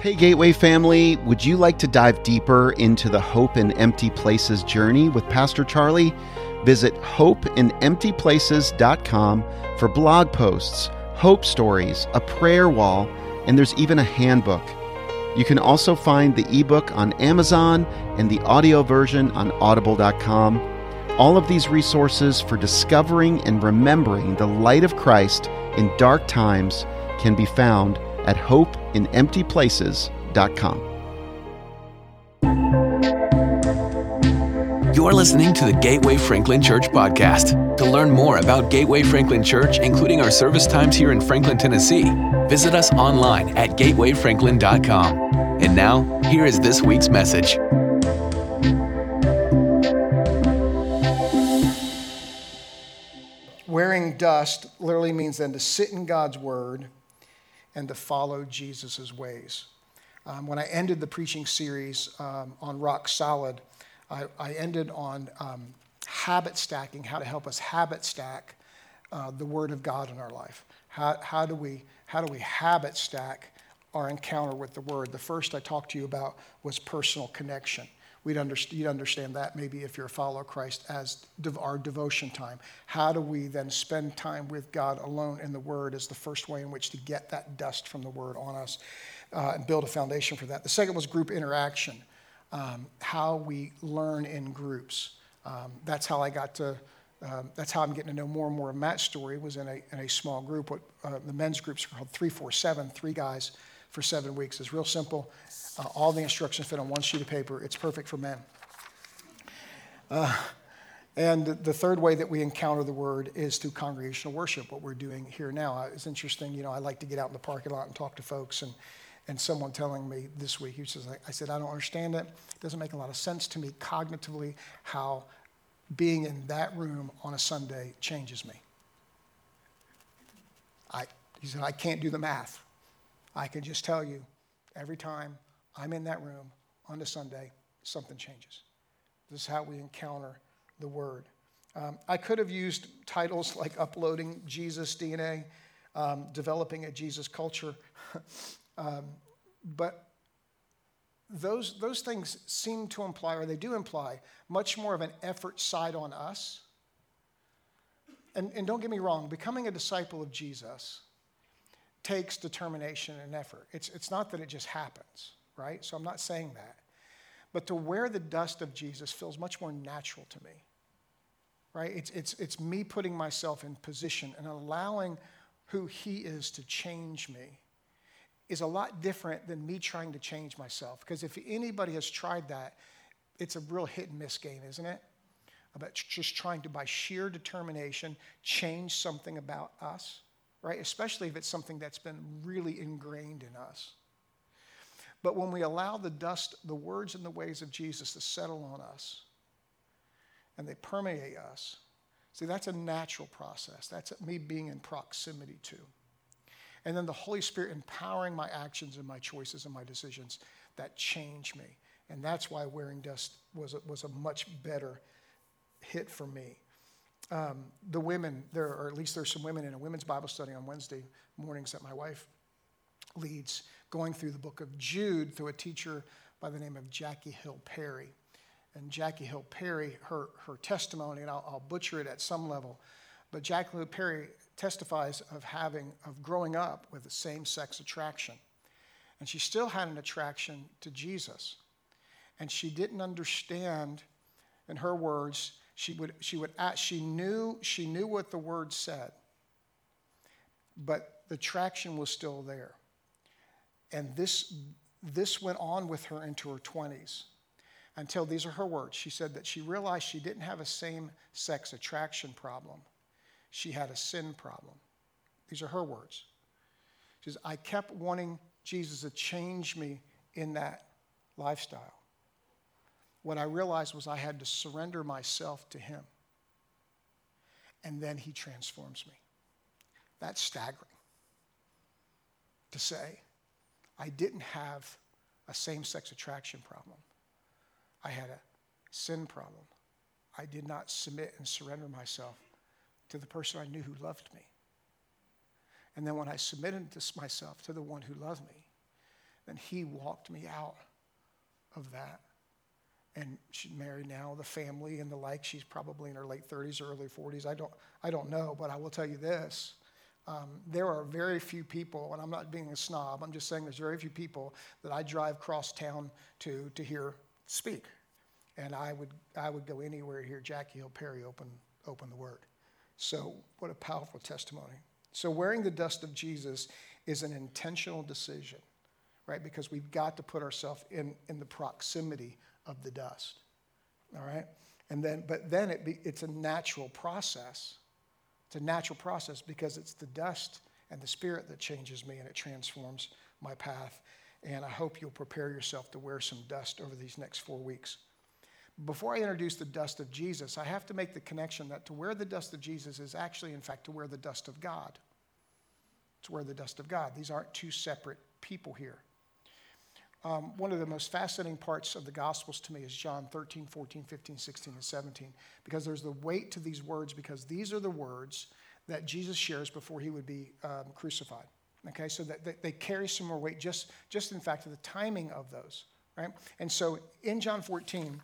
Hey, Gateway family, would you like to dive deeper into the Hope in Empty Places journey with Pastor Charlie? Visit hopeinemptyplaces.com for blog posts, hope stories, a prayer wall, and there's even a handbook. You can also find the ebook on Amazon and the audio version on audible.com. All of these resources for discovering and remembering the light of Christ in dark times can be found at hopeinemptyplaces.com. You're listening to the Gateway Franklin Church podcast. To learn more about Gateway Franklin Church, including our service times here in Franklin, Tennessee, visit us online at gatewayfranklin.com. And now, here is this week's message. Wearing dust literally means then to sit in God's word and to follow Jesus' ways. Um, when I ended the preaching series um, on Rock Solid, I, I ended on um, habit stacking, how to help us habit stack uh, the Word of God in our life. How, how, do we, how do we habit stack our encounter with the Word? The first I talked to you about was personal connection. We'd underst- you'd understand that maybe if you're a follower of Christ as our devotion time. How do we then spend time with God alone in the Word as the first way in which to get that dust from the Word on us uh, and build a foundation for that? The second was group interaction, um, how we learn in groups. Um, that's how I got to. Um, that's how I'm getting to know more and more of Matt's story. Was in a, in a small group. What uh, the men's groups are called three four seven. Three guys for seven weeks. It's real simple. Uh, all the instructions fit on one sheet of paper. It's perfect for men. Uh, and the third way that we encounter the word is through congregational worship, what we're doing here now. It's interesting, you know, I like to get out in the parking lot and talk to folks, and, and someone telling me this week, he says, I said, I don't understand it. It doesn't make a lot of sense to me cognitively how being in that room on a Sunday changes me. I, he said, I can't do the math. I can just tell you every time I'm in that room on a Sunday, something changes. This is how we encounter the Word. Um, I could have used titles like Uploading Jesus DNA, um, Developing a Jesus Culture, um, but those, those things seem to imply, or they do imply, much more of an effort side on us. And, and don't get me wrong, becoming a disciple of Jesus takes determination and effort. It's, it's not that it just happens, right? So I'm not saying that. But to wear the dust of Jesus feels much more natural to me, right? It's, it's, it's me putting myself in position and allowing who He is to change me is a lot different than me trying to change myself. Because if anybody has tried that, it's a real hit and miss game, isn't it? About just trying to, by sheer determination, change something about us right? Especially if it's something that's been really ingrained in us. But when we allow the dust, the words and the ways of Jesus to settle on us and they permeate us, see, that's a natural process. That's me being in proximity to. And then the Holy Spirit empowering my actions and my choices and my decisions that change me. And that's why wearing dust was a, was a much better hit for me um, the women, there, or at least there's some women in a women's Bible study on Wednesday mornings that my wife leads, going through the book of Jude through a teacher by the name of Jackie Hill Perry. And Jackie Hill Perry, her, her testimony, and I'll, I'll butcher it at some level, but Jackie Hill Perry testifies of having, of growing up with the same sex attraction. And she still had an attraction to Jesus. And she didn't understand, in her words, she would, she would ask, she knew, she knew what the word said, but the traction was still there. And this, this went on with her into her 20s until these are her words. She said that she realized she didn't have a same sex attraction problem, she had a sin problem. These are her words. She says, I kept wanting Jesus to change me in that lifestyle what I realized was I had to surrender myself to Him. And then He transforms me. That's staggering. To say, I didn't have a same sex attraction problem, I had a sin problem. I did not submit and surrender myself to the person I knew who loved me. And then when I submitted myself to the one who loved me, then he walked me out of that. And she's married now, the family and the like. She's probably in her late 30s or early 40s. I don't, I don't know, but I will tell you this. Um, there are very few people, and I'm not being a snob, I'm just saying there's very few people that I drive cross town to to hear speak. And I would, I would go anywhere hear Jackie Hill Perry open, open the word. So, what a powerful testimony. So, wearing the dust of Jesus is an intentional decision, right? Because we've got to put ourselves in, in the proximity of the dust, all right? And then, but then it be, it's a natural process. It's a natural process because it's the dust and the spirit that changes me and it transforms my path. And I hope you'll prepare yourself to wear some dust over these next four weeks. Before I introduce the dust of Jesus, I have to make the connection that to wear the dust of Jesus is actually, in fact, to wear the dust of God. To wear the dust of God. These aren't two separate people here. Um, one of the most fascinating parts of the Gospels to me is John 13, 14, 15, 16, and 17, because there's the weight to these words, because these are the words that Jesus shares before he would be um, crucified. Okay, so that, they carry some more weight, just, just in fact, of the timing of those, right? And so in John 14,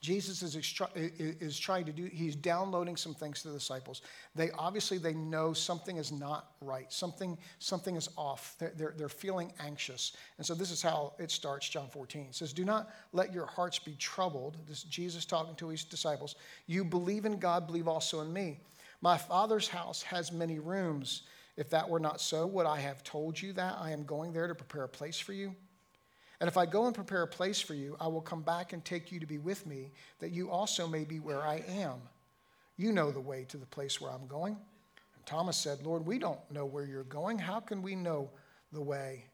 Jesus is, is trying to do, he's downloading some things to the disciples. They obviously, they know something is not right. Something, something is off. They're, they're, they're feeling anxious. And so this is how it starts, John 14. It says, do not let your hearts be troubled. This is Jesus talking to his disciples. You believe in God, believe also in me. My father's house has many rooms. If that were not so, would I have told you that I am going there to prepare a place for you? And if I go and prepare a place for you, I will come back and take you to be with me, that you also may be where I am. You know the way to the place where I'm going. And Thomas said, Lord, we don't know where you're going. How can we know the way?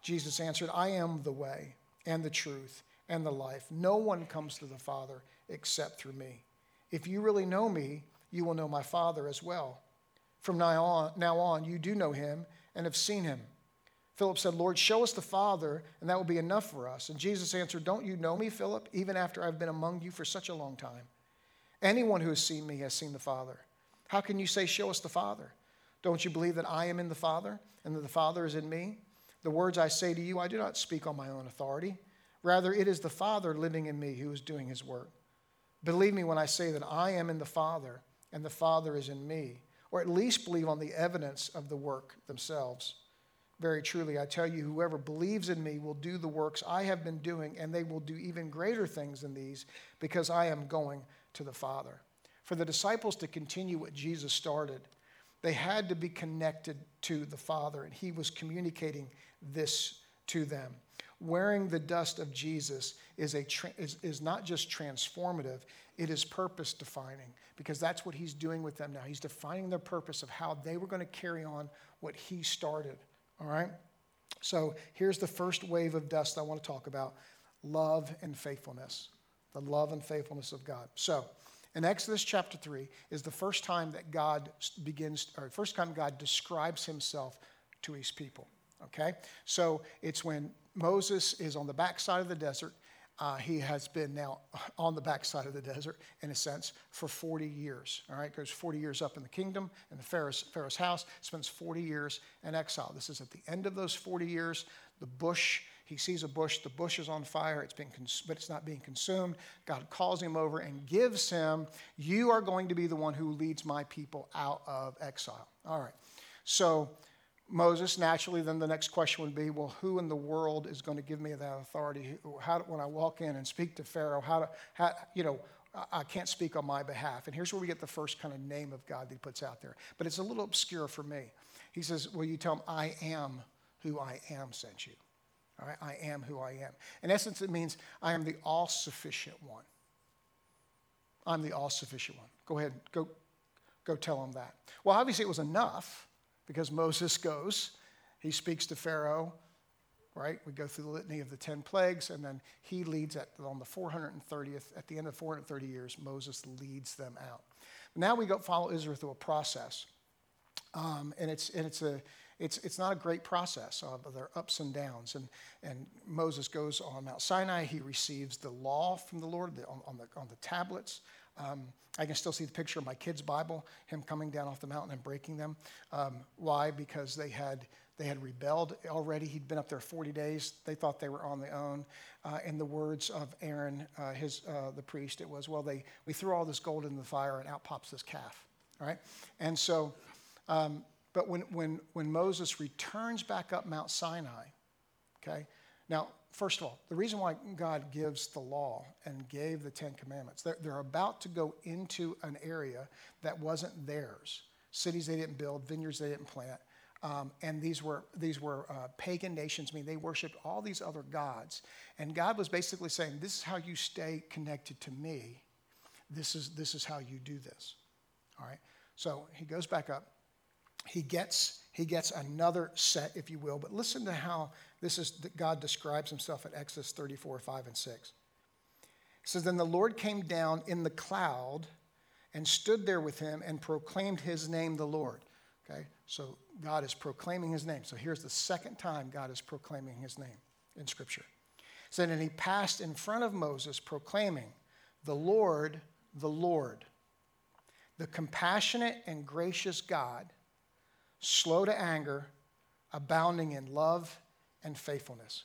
Jesus answered, I am the way and the truth and the life. No one comes to the Father except through me. If you really know me, you will know my Father as well. From now on, now on, you do know him and have seen him. Philip said, Lord, show us the Father, and that will be enough for us. And Jesus answered, Don't you know me, Philip, even after I've been among you for such a long time? Anyone who has seen me has seen the Father. How can you say, Show us the Father? Don't you believe that I am in the Father, and that the Father is in me? The words I say to you, I do not speak on my own authority. Rather, it is the Father living in me who is doing his work. Believe me when I say that I am in the Father, and the Father is in me, or at least believe on the evidence of the work themselves. Very truly, I tell you, whoever believes in me will do the works I have been doing, and they will do even greater things than these, because I am going to the Father. For the disciples to continue what Jesus started, they had to be connected to the Father, and He was communicating this to them. Wearing the dust of Jesus is, a tra- is, is not just transformative, it is purpose defining, because that's what He's doing with them now. He's defining their purpose of how they were going to carry on what He started. All right? So here's the first wave of dust I want to talk about love and faithfulness. The love and faithfulness of God. So, in Exodus chapter 3 is the first time that God begins, or first time God describes himself to his people. Okay? So it's when Moses is on the backside of the desert uh, he has been now on the backside of the desert, in a sense, for 40 years. All right, goes 40 years up in the kingdom, in the Pharaoh's, Pharaoh's house, spends 40 years in exile. This is at the end of those 40 years. The bush, he sees a bush, the bush is on fire, it's being cons- but it's not being consumed. God calls him over and gives him, You are going to be the one who leads my people out of exile. All right, so Moses, naturally, then the next question would be, well, who in the world is going to give me that authority? How, when I walk in and speak to Pharaoh, how, to, how you know, I can't speak on my behalf. And here's where we get the first kind of name of God that he puts out there. But it's a little obscure for me. He says, Well, you tell him, I am who I am sent you. All right? I am who I am. In essence, it means I am the all sufficient one. I'm the all sufficient one. Go ahead, go, go tell him that. Well, obviously, it was enough because Moses goes, he speaks to Pharaoh, right? We go through the litany of the 10 plagues, and then he leads at, on the 430th, at the end of 430 years, Moses leads them out. Now we go follow Israel through a process. Um, and it's, and it's, a, it's, it's not a great process. Uh, there are ups and downs. And, and Moses goes on Mount Sinai. He receives the law from the Lord on, on, the, on the tablets. Um, I can still see the picture of my kid's Bible, him coming down off the mountain and breaking them. Um, why? Because they had They had rebelled already. He'd been up there 40 days. They thought they were on their own. Uh, in the words of Aaron, uh, his, uh, the priest, it was, well, they, we threw all this gold in the fire and out pops this calf, right? And so, um, but when, when, when Moses returns back up Mount Sinai, okay, now, first of all, the reason why God gives the law and gave the Ten Commandments, they're, they're about to go into an area that wasn't theirs. Cities they didn't build, vineyards they didn't plant. Um, and these were, these were uh, pagan nations, I mean, they worshiped all these other gods. And God was basically saying, This is how you stay connected to me. This is, this is how you do this. All right? So he goes back up. He gets, he gets another set, if you will. But listen to how this is God describes himself in Exodus 34, 5, and 6. It says, Then the Lord came down in the cloud and stood there with him and proclaimed his name, the Lord. Okay? So God is proclaiming his name. So here's the second time God is proclaiming his name in Scripture. It said, And he passed in front of Moses, proclaiming, The Lord, the Lord, the compassionate and gracious God, slow to anger, abounding in love and faithfulness.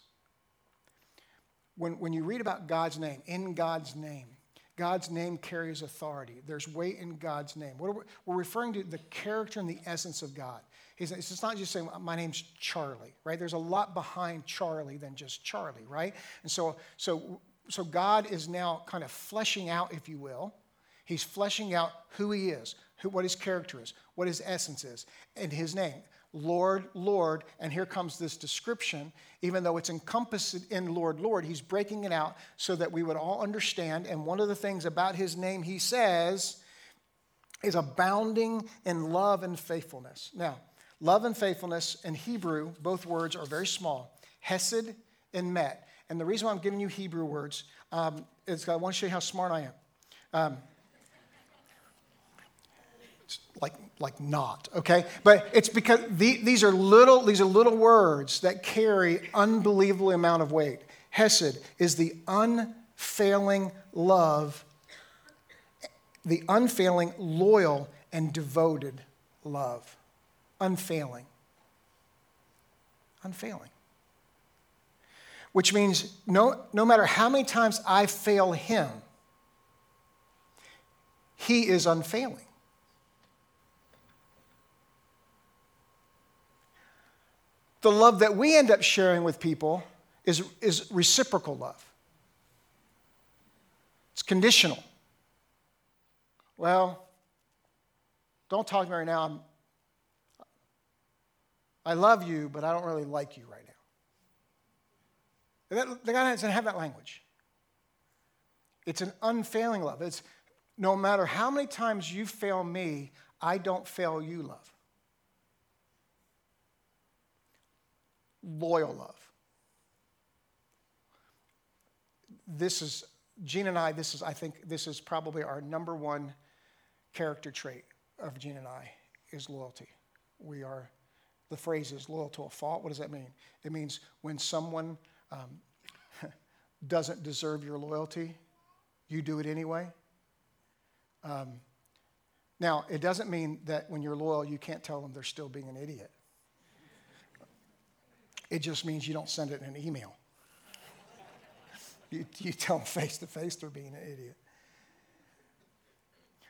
When, when you read about God's name, in God's name, God's name carries authority. There's weight in God's name. What we, we're referring to the character and the essence of God. He's, it's not just saying, my name's Charlie, right? There's a lot behind Charlie than just Charlie, right? And so, so, so God is now kind of fleshing out, if you will. He's fleshing out who he is, who, what his character is, what his essence is, and his name. Lord, Lord, and here comes this description. Even though it's encompassed in Lord, Lord, he's breaking it out so that we would all understand. And one of the things about his name he says is abounding in love and faithfulness. Now, love and faithfulness in Hebrew, both words are very small Hesed and Emet. And the reason why I'm giving you Hebrew words um, is I want to show you how smart I am. Um, like like not okay? But it's because the, these are little these are little words that carry unbelievable amount of weight. Hesed is the unfailing love the unfailing loyal and devoted love. Unfailing. Unfailing. Which means no, no matter how many times i fail him he is unfailing the love that we end up sharing with people is, is reciprocal love. It's conditional. Well, don't talk to me right now. I'm, I love you, but I don't really like you right now. That, the guy doesn't have that language. It's an unfailing love. It's no matter how many times you fail me, I don't fail you, love. Loyal love. This is, Gene and I, this is, I think, this is probably our number one character trait of Gene and I is loyalty. We are, the phrase is loyal to a fault. What does that mean? It means when someone um, doesn't deserve your loyalty, you do it anyway. Um, now, it doesn't mean that when you're loyal, you can't tell them they're still being an idiot. It just means you don't send it in an email. you, you tell them face to face they're being an idiot.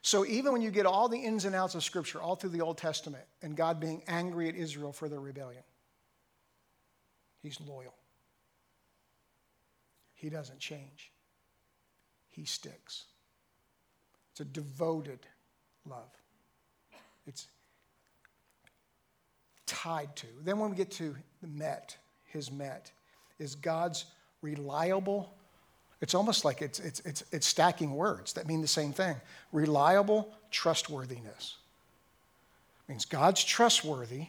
So even when you get all the ins and outs of Scripture, all through the Old Testament, and God being angry at Israel for their rebellion, He's loyal. He doesn't change. He sticks. It's a devoted love. It's tied to. Then when we get to the met, his met, is God's reliable. It's almost like it's, it's, it's, it's stacking words that mean the same thing. Reliable trustworthiness. It means God's trustworthy,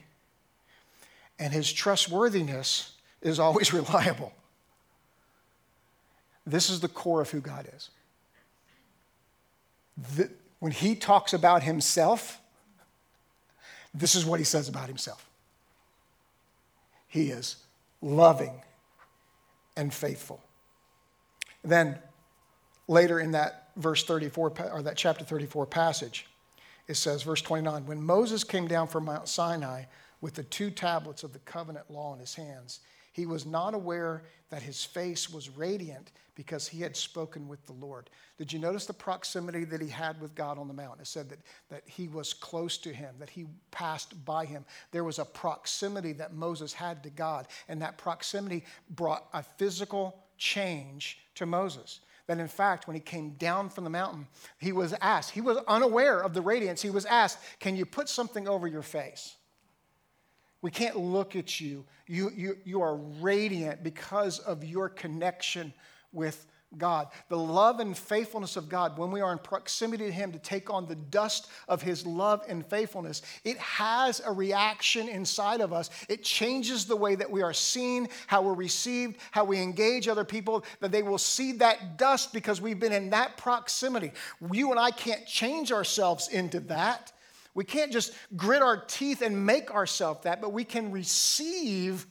and his trustworthiness is always reliable. This is the core of who God is. The, when he talks about himself, this is what he says about himself He is loving and faithful. Then later in that verse 34, or that chapter 34 passage, it says, verse 29, when Moses came down from Mount Sinai, with the two tablets of the covenant law in his hands. He was not aware that his face was radiant because he had spoken with the Lord. Did you notice the proximity that he had with God on the mountain? It said that, that he was close to him, that he passed by him. There was a proximity that Moses had to God, and that proximity brought a physical change to Moses. That in fact, when he came down from the mountain, he was asked, he was unaware of the radiance. He was asked, Can you put something over your face? We can't look at you. You, you, you are radiant because of your connection with God. The love and faithfulness of God, when we are in proximity to Him to take on the dust of His love and faithfulness, it has a reaction inside of us. It changes the way that we are seen, how we're received, how we engage other people, that they will see that dust because we've been in that proximity. You and I can't change ourselves into that. We can't just grit our teeth and make ourselves that, but we can receive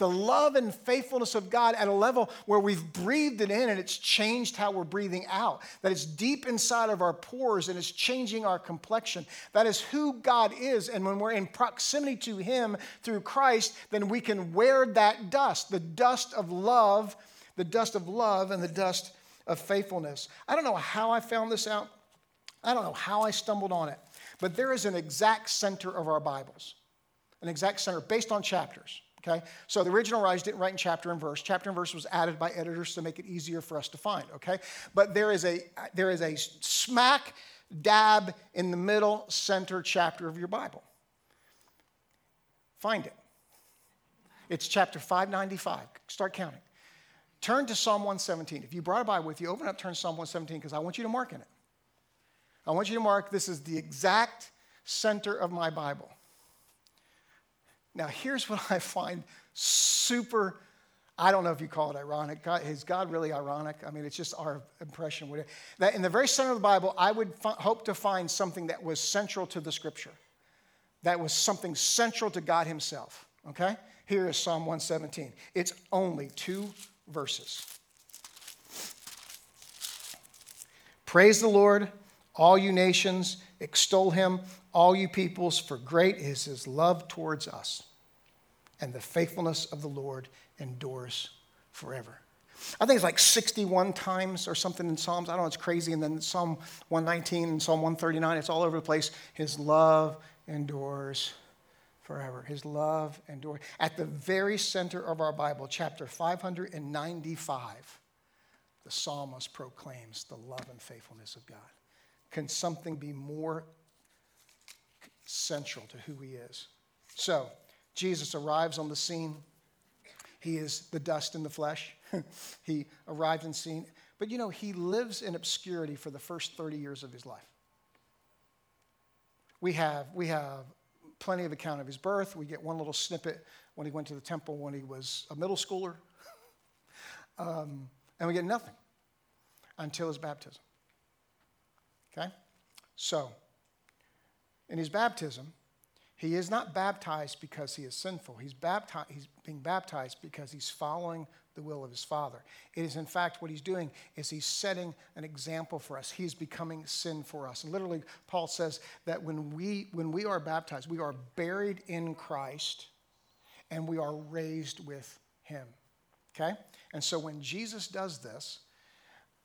the love and faithfulness of God at a level where we've breathed it in and it's changed how we're breathing out. That it's deep inside of our pores and it's changing our complexion. That is who God is. And when we're in proximity to Him through Christ, then we can wear that dust the dust of love, the dust of love, and the dust of faithfulness. I don't know how I found this out. I don't know how I stumbled on it. But there is an exact center of our Bibles, an exact center based on chapters. Okay? So the original writers didn't write in chapter and verse. Chapter and verse was added by editors to make it easier for us to find, okay? But there is a there is a smack dab in the middle center chapter of your Bible. Find it. It's chapter 595. Start counting. Turn to Psalm 117. If you brought a Bible with you, open up, turn to Psalm 117 because I want you to mark in it. I want you to mark this is the exact center of my Bible. Now, here's what I find super, I don't know if you call it ironic. God, is God really ironic? I mean, it's just our impression. That in the very center of the Bible, I would f- hope to find something that was central to the scripture, that was something central to God Himself. Okay? Here is Psalm 117. It's only two verses. Praise the Lord, all you nations, extol him, all you peoples, for great is his love towards us, and the faithfulness of the Lord endures forever. I think it's like 61 times or something in Psalms. I don't know, it's crazy. And then Psalm 119 and Psalm 139, it's all over the place. His love endures forever. His love endures. At the very center of our Bible, chapter 595, the psalmist proclaims the love and faithfulness of God. Can something be more central to who he is? So, Jesus arrives on the scene. He is the dust in the flesh. he arrived in scene. But you know, he lives in obscurity for the first 30 years of his life. We have, we have plenty of account of his birth. We get one little snippet when he went to the temple when he was a middle schooler. um, and we get nothing until his baptism. Okay? So, in his baptism, he is not baptized because he is sinful. He's, baptized, he's being baptized because he's following the will of his Father. It is, in fact, what he's doing is he's setting an example for us. He's becoming sin for us. And literally, Paul says that when we, when we are baptized, we are buried in Christ and we are raised with him. Okay? And so when Jesus does this,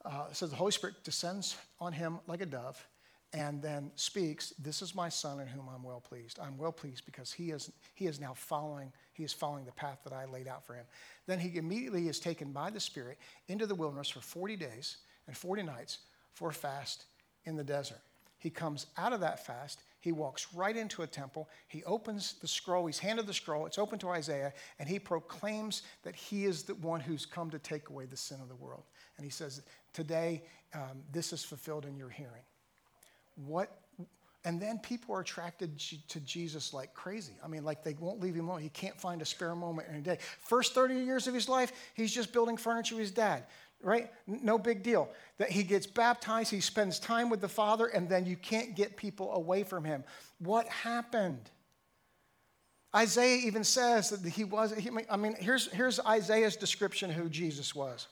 uh, says the Holy Spirit descends on him like a dove and then speaks, This is my son in whom I'm well pleased. I'm well pleased because he is, he is now following, he is following the path that I laid out for him. Then he immediately is taken by the Spirit into the wilderness for 40 days and 40 nights for a fast in the desert. He comes out of that fast. He walks right into a temple. He opens the scroll. He's handed the scroll. It's open to Isaiah. And he proclaims that he is the one who's come to take away the sin of the world. And he says, Today, um, this is fulfilled in your hearing. What? And then people are attracted to Jesus like crazy. I mean, like they won't leave him alone. He can't find a spare moment in a day. First 30 years of his life, he's just building furniture with his dad, right? No big deal. That he gets baptized, he spends time with the Father, and then you can't get people away from him. What happened? Isaiah even says that he was, I mean, here's, here's Isaiah's description of who Jesus was.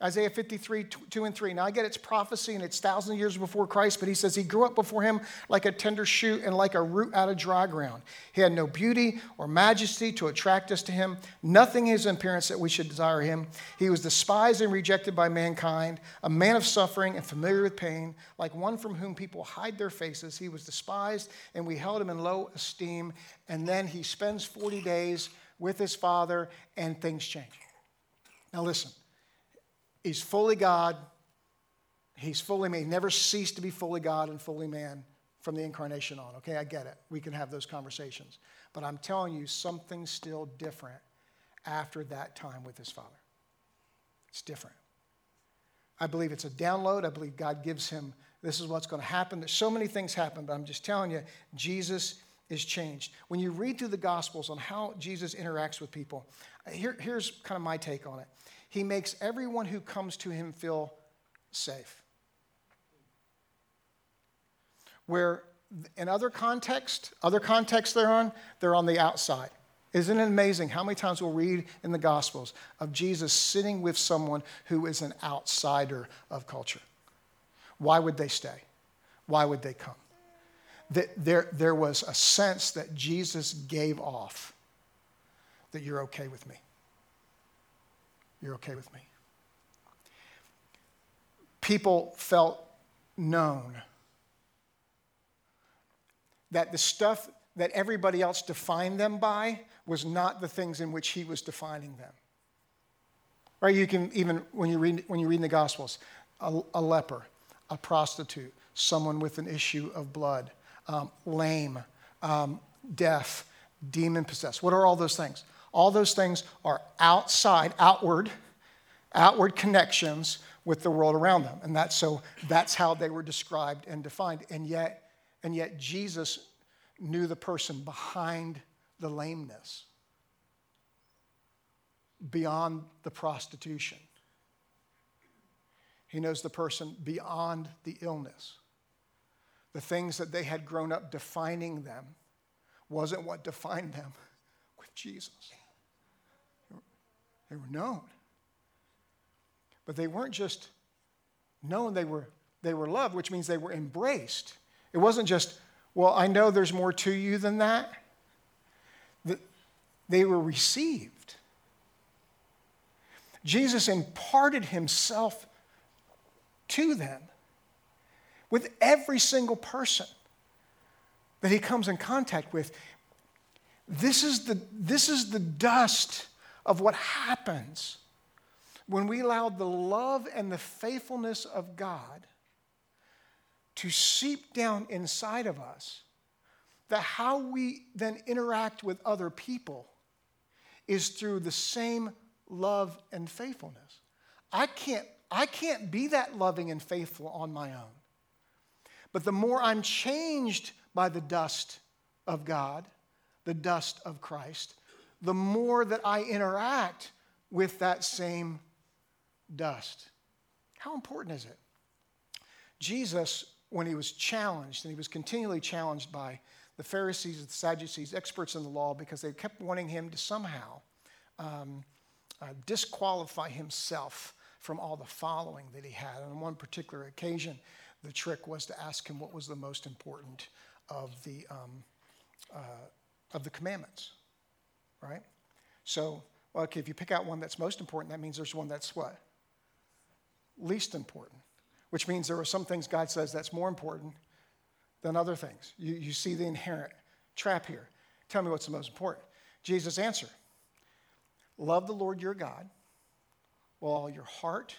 Isaiah 53, 2 and 3. Now, I get it's prophecy and it's thousands of years before Christ, but he says he grew up before him like a tender shoot and like a root out of dry ground. He had no beauty or majesty to attract us to him, nothing in his appearance that we should desire him. He was despised and rejected by mankind, a man of suffering and familiar with pain, like one from whom people hide their faces. He was despised and we held him in low esteem. And then he spends 40 days with his father and things change. Now, listen. He's fully God. He's fully man. He never ceased to be fully God and fully man from the incarnation on. Okay, I get it. We can have those conversations. But I'm telling you, something's still different after that time with his Father. It's different. I believe it's a download. I believe God gives him this is what's going to happen. There's so many things happen, but I'm just telling you, Jesus is changed. When you read through the Gospels on how Jesus interacts with people, here, here's kind of my take on it. He makes everyone who comes to him feel safe. Where in other context, other contexts they're on, they're on the outside. Isn't it amazing how many times we'll read in the Gospels of Jesus sitting with someone who is an outsider of culture? Why would they stay? Why would they come? There, there was a sense that Jesus gave off that you're okay with me. You're okay with me. People felt known that the stuff that everybody else defined them by was not the things in which he was defining them. Right? You can even, when you read, when you read in the Gospels, a, a leper, a prostitute, someone with an issue of blood, um, lame, um, deaf, demon possessed. What are all those things? All those things are outside, outward, outward connections with the world around them. And that's so that's how they were described and defined. And yet, and yet Jesus knew the person behind the lameness, beyond the prostitution. He knows the person beyond the illness. The things that they had grown up defining them wasn't what defined them with Jesus. They were known. But they weren't just known, they were, they were loved, which means they were embraced. It wasn't just, well, I know there's more to you than that. They were received. Jesus imparted himself to them with every single person that he comes in contact with. This is the, this is the dust of what happens when we allow the love and the faithfulness of God to seep down inside of us, that how we then interact with other people is through the same love and faithfulness. I can't, I can't be that loving and faithful on my own. But the more I'm changed by the dust of God, the dust of Christ, the more that I interact with that same dust. How important is it? Jesus, when he was challenged, and he was continually challenged by the Pharisees, and the Sadducees, experts in the law, because they kept wanting him to somehow um, uh, disqualify himself from all the following that he had. And on one particular occasion, the trick was to ask him what was the most important of the, um, uh, of the commandments right? So, well, okay, if you pick out one that's most important, that means there's one that's what? Least important, which means there are some things God says that's more important than other things. You, you see the inherent trap here. Tell me what's the most important. Jesus' answer Love the Lord your God with all your heart,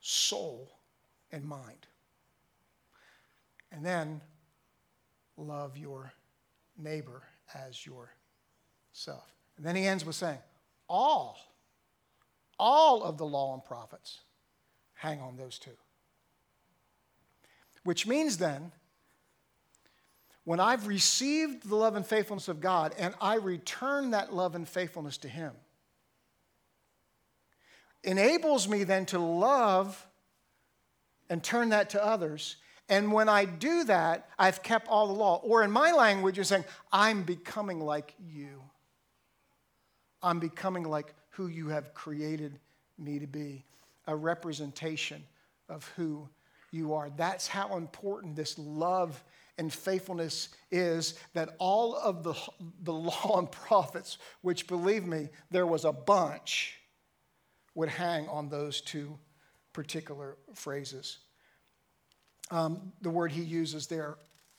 soul, and mind. And then love your neighbor as yourself. And then he ends with saying, all, all of the law and prophets hang on those two. Which means then, when I've received the love and faithfulness of God and I return that love and faithfulness to Him, enables me then to love and turn that to others. And when I do that, I've kept all the law. Or in my language, you're saying, I'm becoming like you. I'm becoming like who you have created me to be. a representation of who you are. That's how important this love and faithfulness is that all of the, the law and prophets, which believe me, there was a bunch, would hang on those two particular phrases. Um, the word he uses there,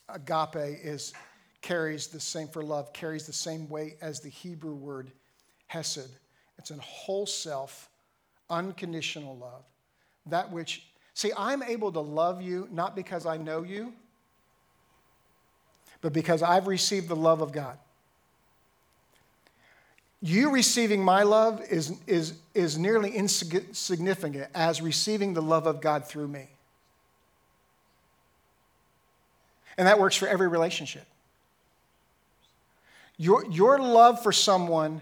agape, is carries the same for love, carries the same weight as the Hebrew word hesed. It's a whole self, unconditional love. That which, see, I'm able to love you not because I know you, but because I've received the love of God. You receiving my love is, is, is nearly insignificant as receiving the love of God through me. And that works for every relationship. Your, your love for someone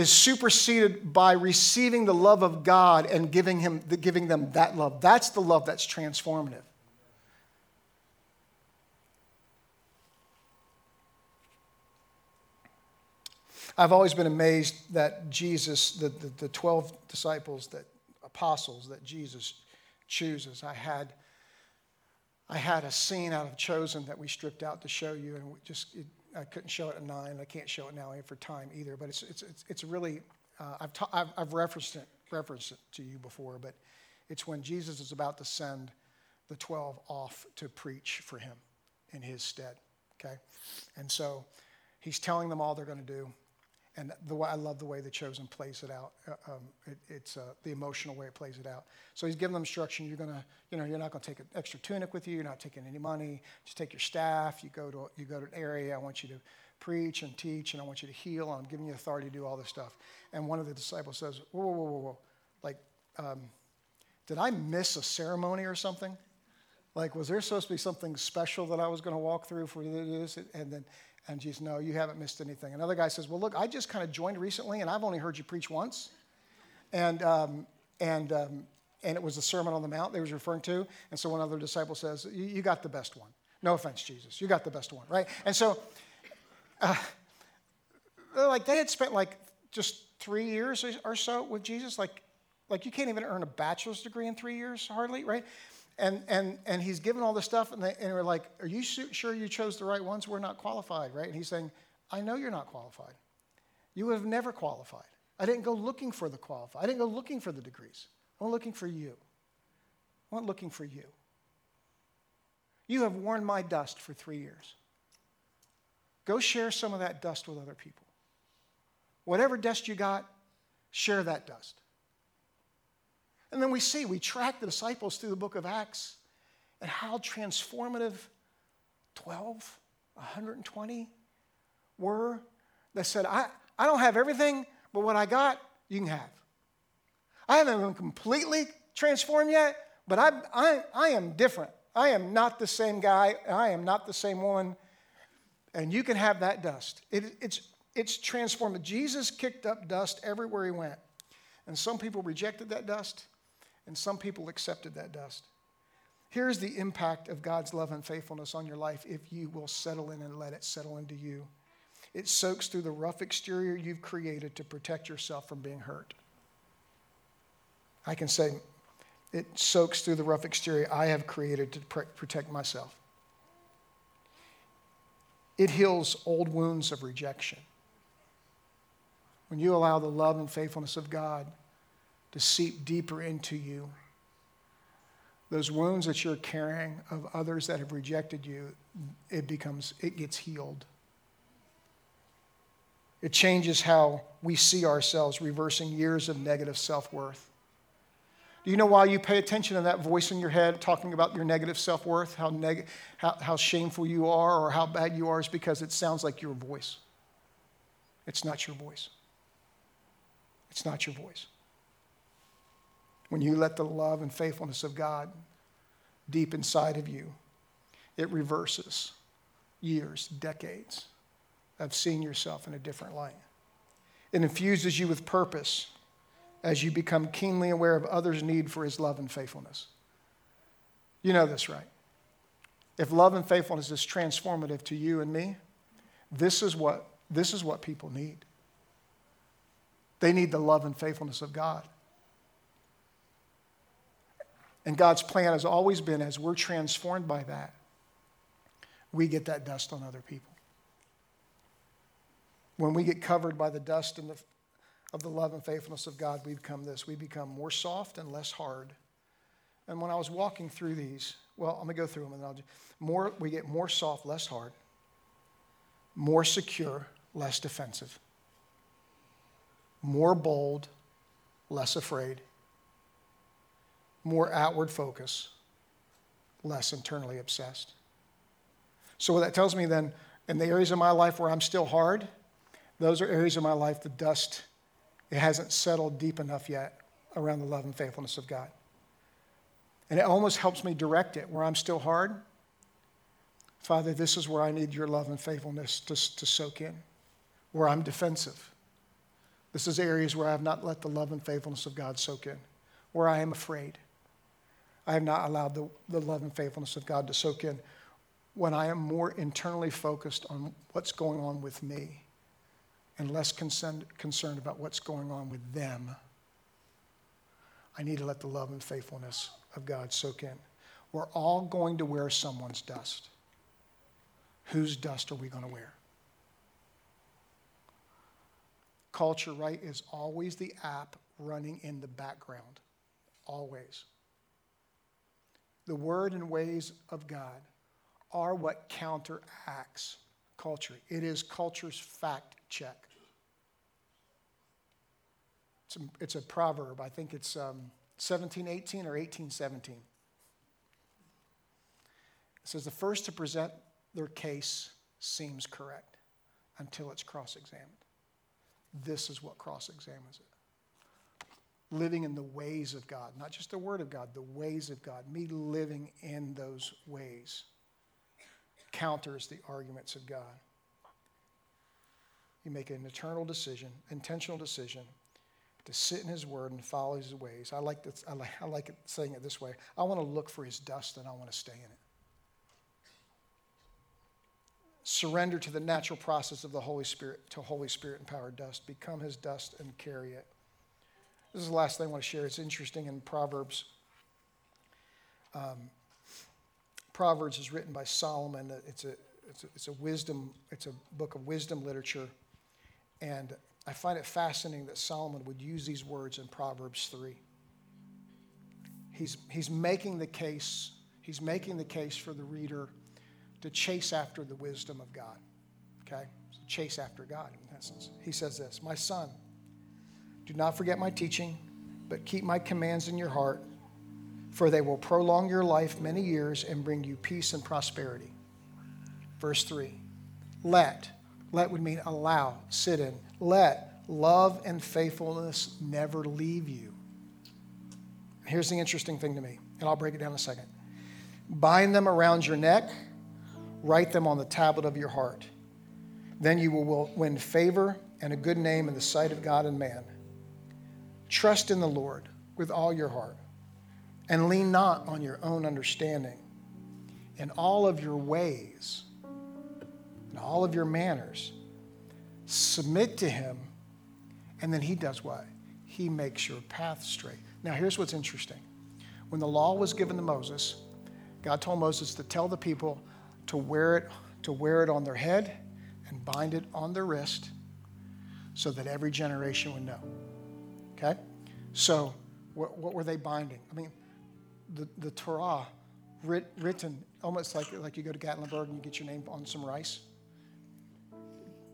is superseded by receiving the love of God and giving, him, giving them that love. That's the love that's transformative. I've always been amazed that Jesus, the, the, the 12 disciples, that apostles that Jesus chooses. I had, I had a scene out of Chosen that we stripped out to show you, and just it, I couldn't show it at nine. I can't show it now for time either. But it's it's it's, it's really uh, I've, ta- I've, I've referenced it referenced it to you before, but it's when Jesus is about to send the twelve off to preach for him in his stead. Okay, and so he's telling them all they're going to do and the way, I love the way the chosen plays it out. Uh, um, it, it's uh, the emotional way it plays it out. So he's giving them instruction. You're gonna, you know, you're not gonna take an extra tunic with you. You're not taking any money. Just take your staff. You go to you go to an area. I want you to preach and teach, and I want you to heal. I'm giving you authority to do all this stuff. And one of the disciples says, "Whoa, whoa, whoa, whoa! Like, um, did I miss a ceremony or something? Like, was there supposed to be something special that I was to walk through for this?" And then and Jesus, no, you haven't missed anything. Another guy says, well, look, I just kind of joined recently, and I've only heard you preach once. And, um, and, um, and it was the Sermon on the Mount they was referring to. And so one other disciple says, you got the best one. No offense, Jesus. You got the best one, right? And so, uh, like, they had spent like just three years or so with Jesus. Like, like you can't even earn a bachelor's degree in three years, hardly, right? And, and, and he's given all this stuff, and, they, and we're like, Are you sure you chose the right ones? We're not qualified, right? And he's saying, I know you're not qualified. You would have never qualified. I didn't go looking for the qualified. I didn't go looking for the degrees. I went looking for you. I went looking for you. You have worn my dust for three years. Go share some of that dust with other people. Whatever dust you got, share that dust. And then we see, we track the disciples through the book of Acts and how transformative 12, 120 were that said, I, I don't have everything, but what I got, you can have. I haven't been completely transformed yet, but I, I, I am different. I am not the same guy. I am not the same woman. And you can have that dust. It, it's, it's transformed. Jesus kicked up dust everywhere he went. And some people rejected that dust, and some people accepted that dust. Here's the impact of God's love and faithfulness on your life if you will settle in and let it settle into you. It soaks through the rough exterior you've created to protect yourself from being hurt. I can say, it soaks through the rough exterior I have created to protect myself. It heals old wounds of rejection. When you allow the love and faithfulness of God to seep deeper into you. Those wounds that you're carrying of others that have rejected you, it becomes, it gets healed. It changes how we see ourselves, reversing years of negative self worth. Do you know why you pay attention to that voice in your head talking about your negative self worth, how, neg- how, how shameful you are, or how bad you are? Is because it sounds like your voice. It's not your voice. It's not your voice when you let the love and faithfulness of God deep inside of you, it reverses years, decades of seeing yourself in a different light. It infuses you with purpose as you become keenly aware of others' need for his love and faithfulness. You know this, right? If love and faithfulness is transformative to you and me, this is what, this is what people need. They need the love and faithfulness of God. And God's plan has always been as we're transformed by that, we get that dust on other people. When we get covered by the dust and the, of the love and faithfulness of God, we become this. We become more soft and less hard. And when I was walking through these, well, I'm going to go through them and I'll just, more, we get more soft, less hard, more secure, less defensive, more bold, less afraid, more outward focus, less internally obsessed. So, what that tells me then, in the areas of my life where I'm still hard, those are areas of my life the dust it hasn't settled deep enough yet around the love and faithfulness of God. And it almost helps me direct it where I'm still hard. Father, this is where I need your love and faithfulness to, to soak in, where I'm defensive. This is areas where I have not let the love and faithfulness of God soak in, where I am afraid. I have not allowed the, the love and faithfulness of God to soak in when I am more internally focused on what's going on with me and less concerned, concerned about what's going on with them. I need to let the love and faithfulness of God soak in. We're all going to wear someone's dust. Whose dust are we going to wear? Culture, right, is always the app running in the background. Always. The word and ways of God are what counteracts culture. It is culture's fact check. It's a, it's a proverb. I think it's um, 1718 or 1817. It says the first to present their case seems correct until it's cross examined. This is what cross examines it living in the ways of God, not just the Word of God, the ways of God, me living in those ways counters the arguments of God. You make an eternal decision, intentional decision to sit in His Word and follow His ways. I like, this, I like, I like it, saying it this way I want to look for His dust and I want to stay in it. Surrender to the natural process of the Holy Spirit, to Holy Spirit empowered dust. Become His dust and carry it. This is the last thing I want to share. It's interesting in Proverbs. Um, Proverbs is written by Solomon. It's a, it's a, it's a wisdom, it's a book of wisdom literature. And I find it fascinating that Solomon would use these words in Proverbs 3. He's, he's making the case, he's making the case for the reader to chase after the wisdom of God. Okay? So chase after God, in essence. He says this My son, do not forget my teaching, but keep my commands in your heart, for they will prolong your life many years and bring you peace and prosperity. Verse 3 Let, let would mean allow, sit in. Let love and faithfulness never leave you. Here's the interesting thing to me, and I'll break it down in a second. Bind them around your neck, write them on the tablet of your heart. Then you will win favor and a good name in the sight of God and man. Trust in the Lord with all your heart and lean not on your own understanding. In all of your ways, in all of your manners, submit to Him, and then He does what? He makes your path straight. Now, here's what's interesting. When the law was given to Moses, God told Moses to tell the people to wear it, to wear it on their head and bind it on their wrist so that every generation would know. Okay? So, what, what were they binding? I mean, the, the Torah writ, written almost like, like you go to Gatlinburg and you get your name on some rice.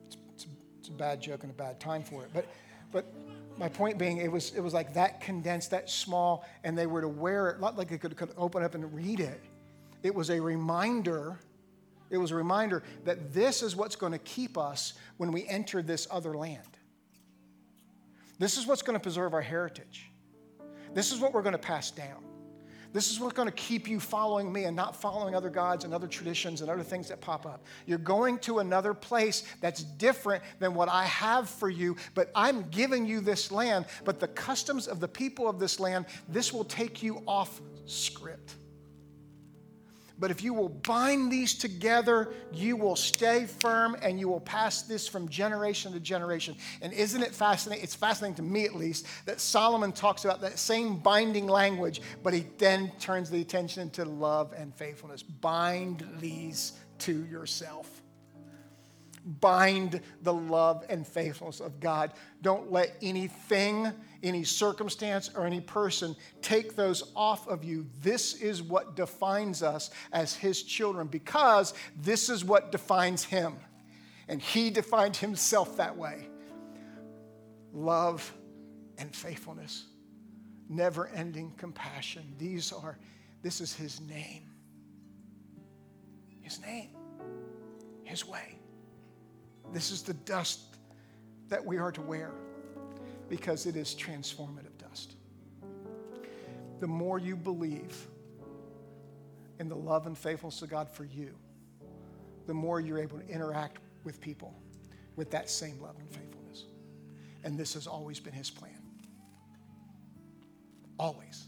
It's, it's, a, it's a bad joke and a bad time for it. But, but my point being, it was, it was like that condensed, that small, and they were to wear it, not like they could, could open up and read it. It was a reminder. It was a reminder that this is what's going to keep us when we enter this other land. This is what's going to preserve our heritage. This is what we're going to pass down. This is what's going to keep you following me and not following other gods and other traditions and other things that pop up. You're going to another place that's different than what I have for you, but I'm giving you this land. But the customs of the people of this land, this will take you off script. But if you will bind these together, you will stay firm and you will pass this from generation to generation. And isn't it fascinating? It's fascinating to me at least that Solomon talks about that same binding language, but he then turns the attention to love and faithfulness. Bind these to yourself bind the love and faithfulness of God. Don't let anything, any circumstance, or any person take those off of you. This is what defines us as His children because this is what defines Him. And He defined Himself that way love and faithfulness, never ending compassion. These are, this is His name. His name, His way. This is the dust that we are to wear because it is transformative dust. The more you believe in the love and faithfulness of God for you, the more you're able to interact with people with that same love and faithfulness. And this has always been his plan. Always.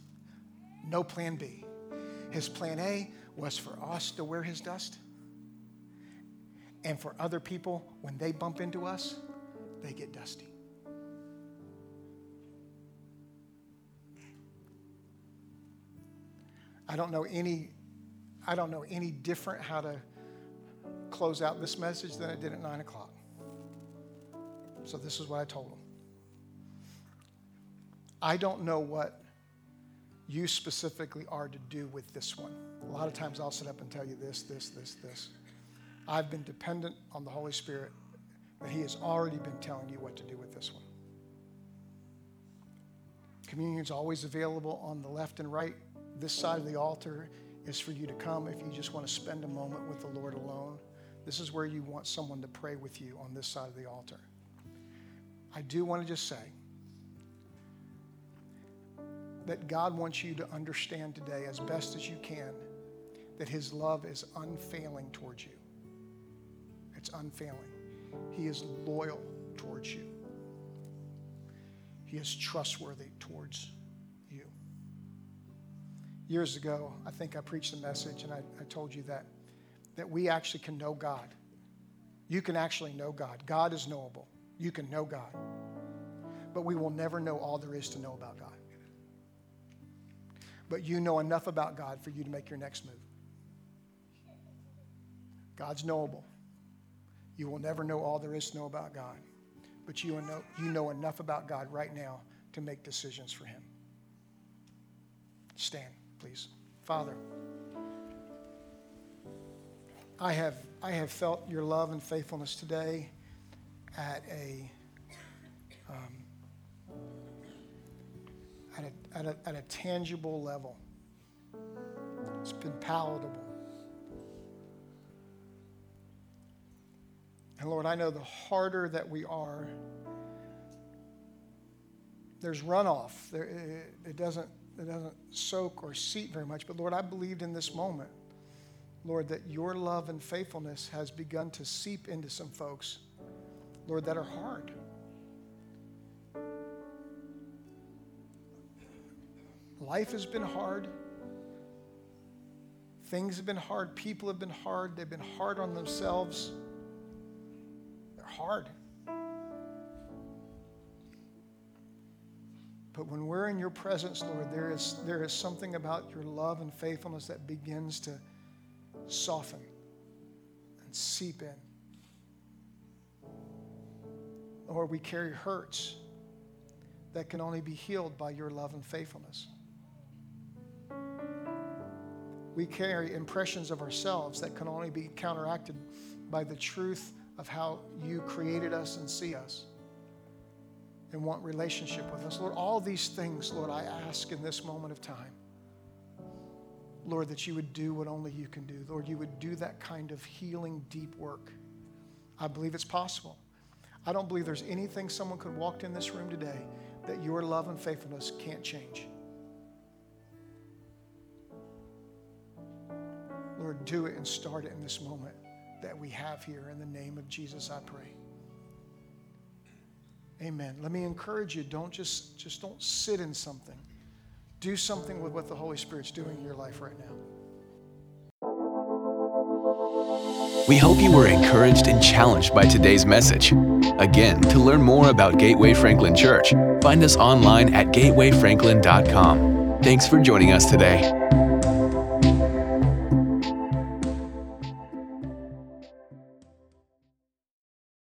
No plan B. His plan A was for us to wear his dust and for other people, when they bump into us, they get dusty. I don't know any I don't know any different how to close out this message than I did at nine o'clock. So this is what I told them. I don't know what you specifically are to do with this one. A lot of times I'll sit up and tell you this, this, this, this. I've been dependent on the Holy Spirit, but He has already been telling you what to do with this one. Communion is always available on the left and right. This side of the altar is for you to come if you just want to spend a moment with the Lord alone. This is where you want someone to pray with you on this side of the altar. I do want to just say that God wants you to understand today, as best as you can, that His love is unfailing towards you. It's unfailing. He is loyal towards you. He is trustworthy towards you. Years ago, I think I preached a message and I, I told you that, that we actually can know God. You can actually know God. God is knowable. You can know God. But we will never know all there is to know about God. But you know enough about God for you to make your next move. God's knowable. You will never know all there is to know about God, but you know, you know enough about God right now to make decisions for Him. Stand, please. Father, I have, I have felt your love and faithfulness today at a, um, at a, at a, at a tangible level. It's been palatable. And Lord, I know the harder that we are, there's runoff. There, it, it, doesn't, it doesn't soak or seep very much. But Lord, I believed in this moment, Lord, that your love and faithfulness has begun to seep into some folks, Lord, that are hard. Life has been hard. Things have been hard. People have been hard. They've been hard on themselves hard. But when we're in your presence, Lord, there is, there is something about your love and faithfulness that begins to soften and seep in. Or we carry hurts that can only be healed by your love and faithfulness. We carry impressions of ourselves that can only be counteracted by the truth of how you created us and see us and want relationship with us. Lord, all these things, Lord, I ask in this moment of time. Lord, that you would do what only you can do. Lord, you would do that kind of healing, deep work. I believe it's possible. I don't believe there's anything someone could walk in this room today that your love and faithfulness can't change. Lord, do it and start it in this moment that we have here. In the name of Jesus, I pray. Amen. Let me encourage you, don't just, just don't sit in something. Do something with what the Holy Spirit's doing in your life right now. We hope you were encouraged and challenged by today's message. Again, to learn more about Gateway Franklin Church, find us online at gatewayfranklin.com. Thanks for joining us today.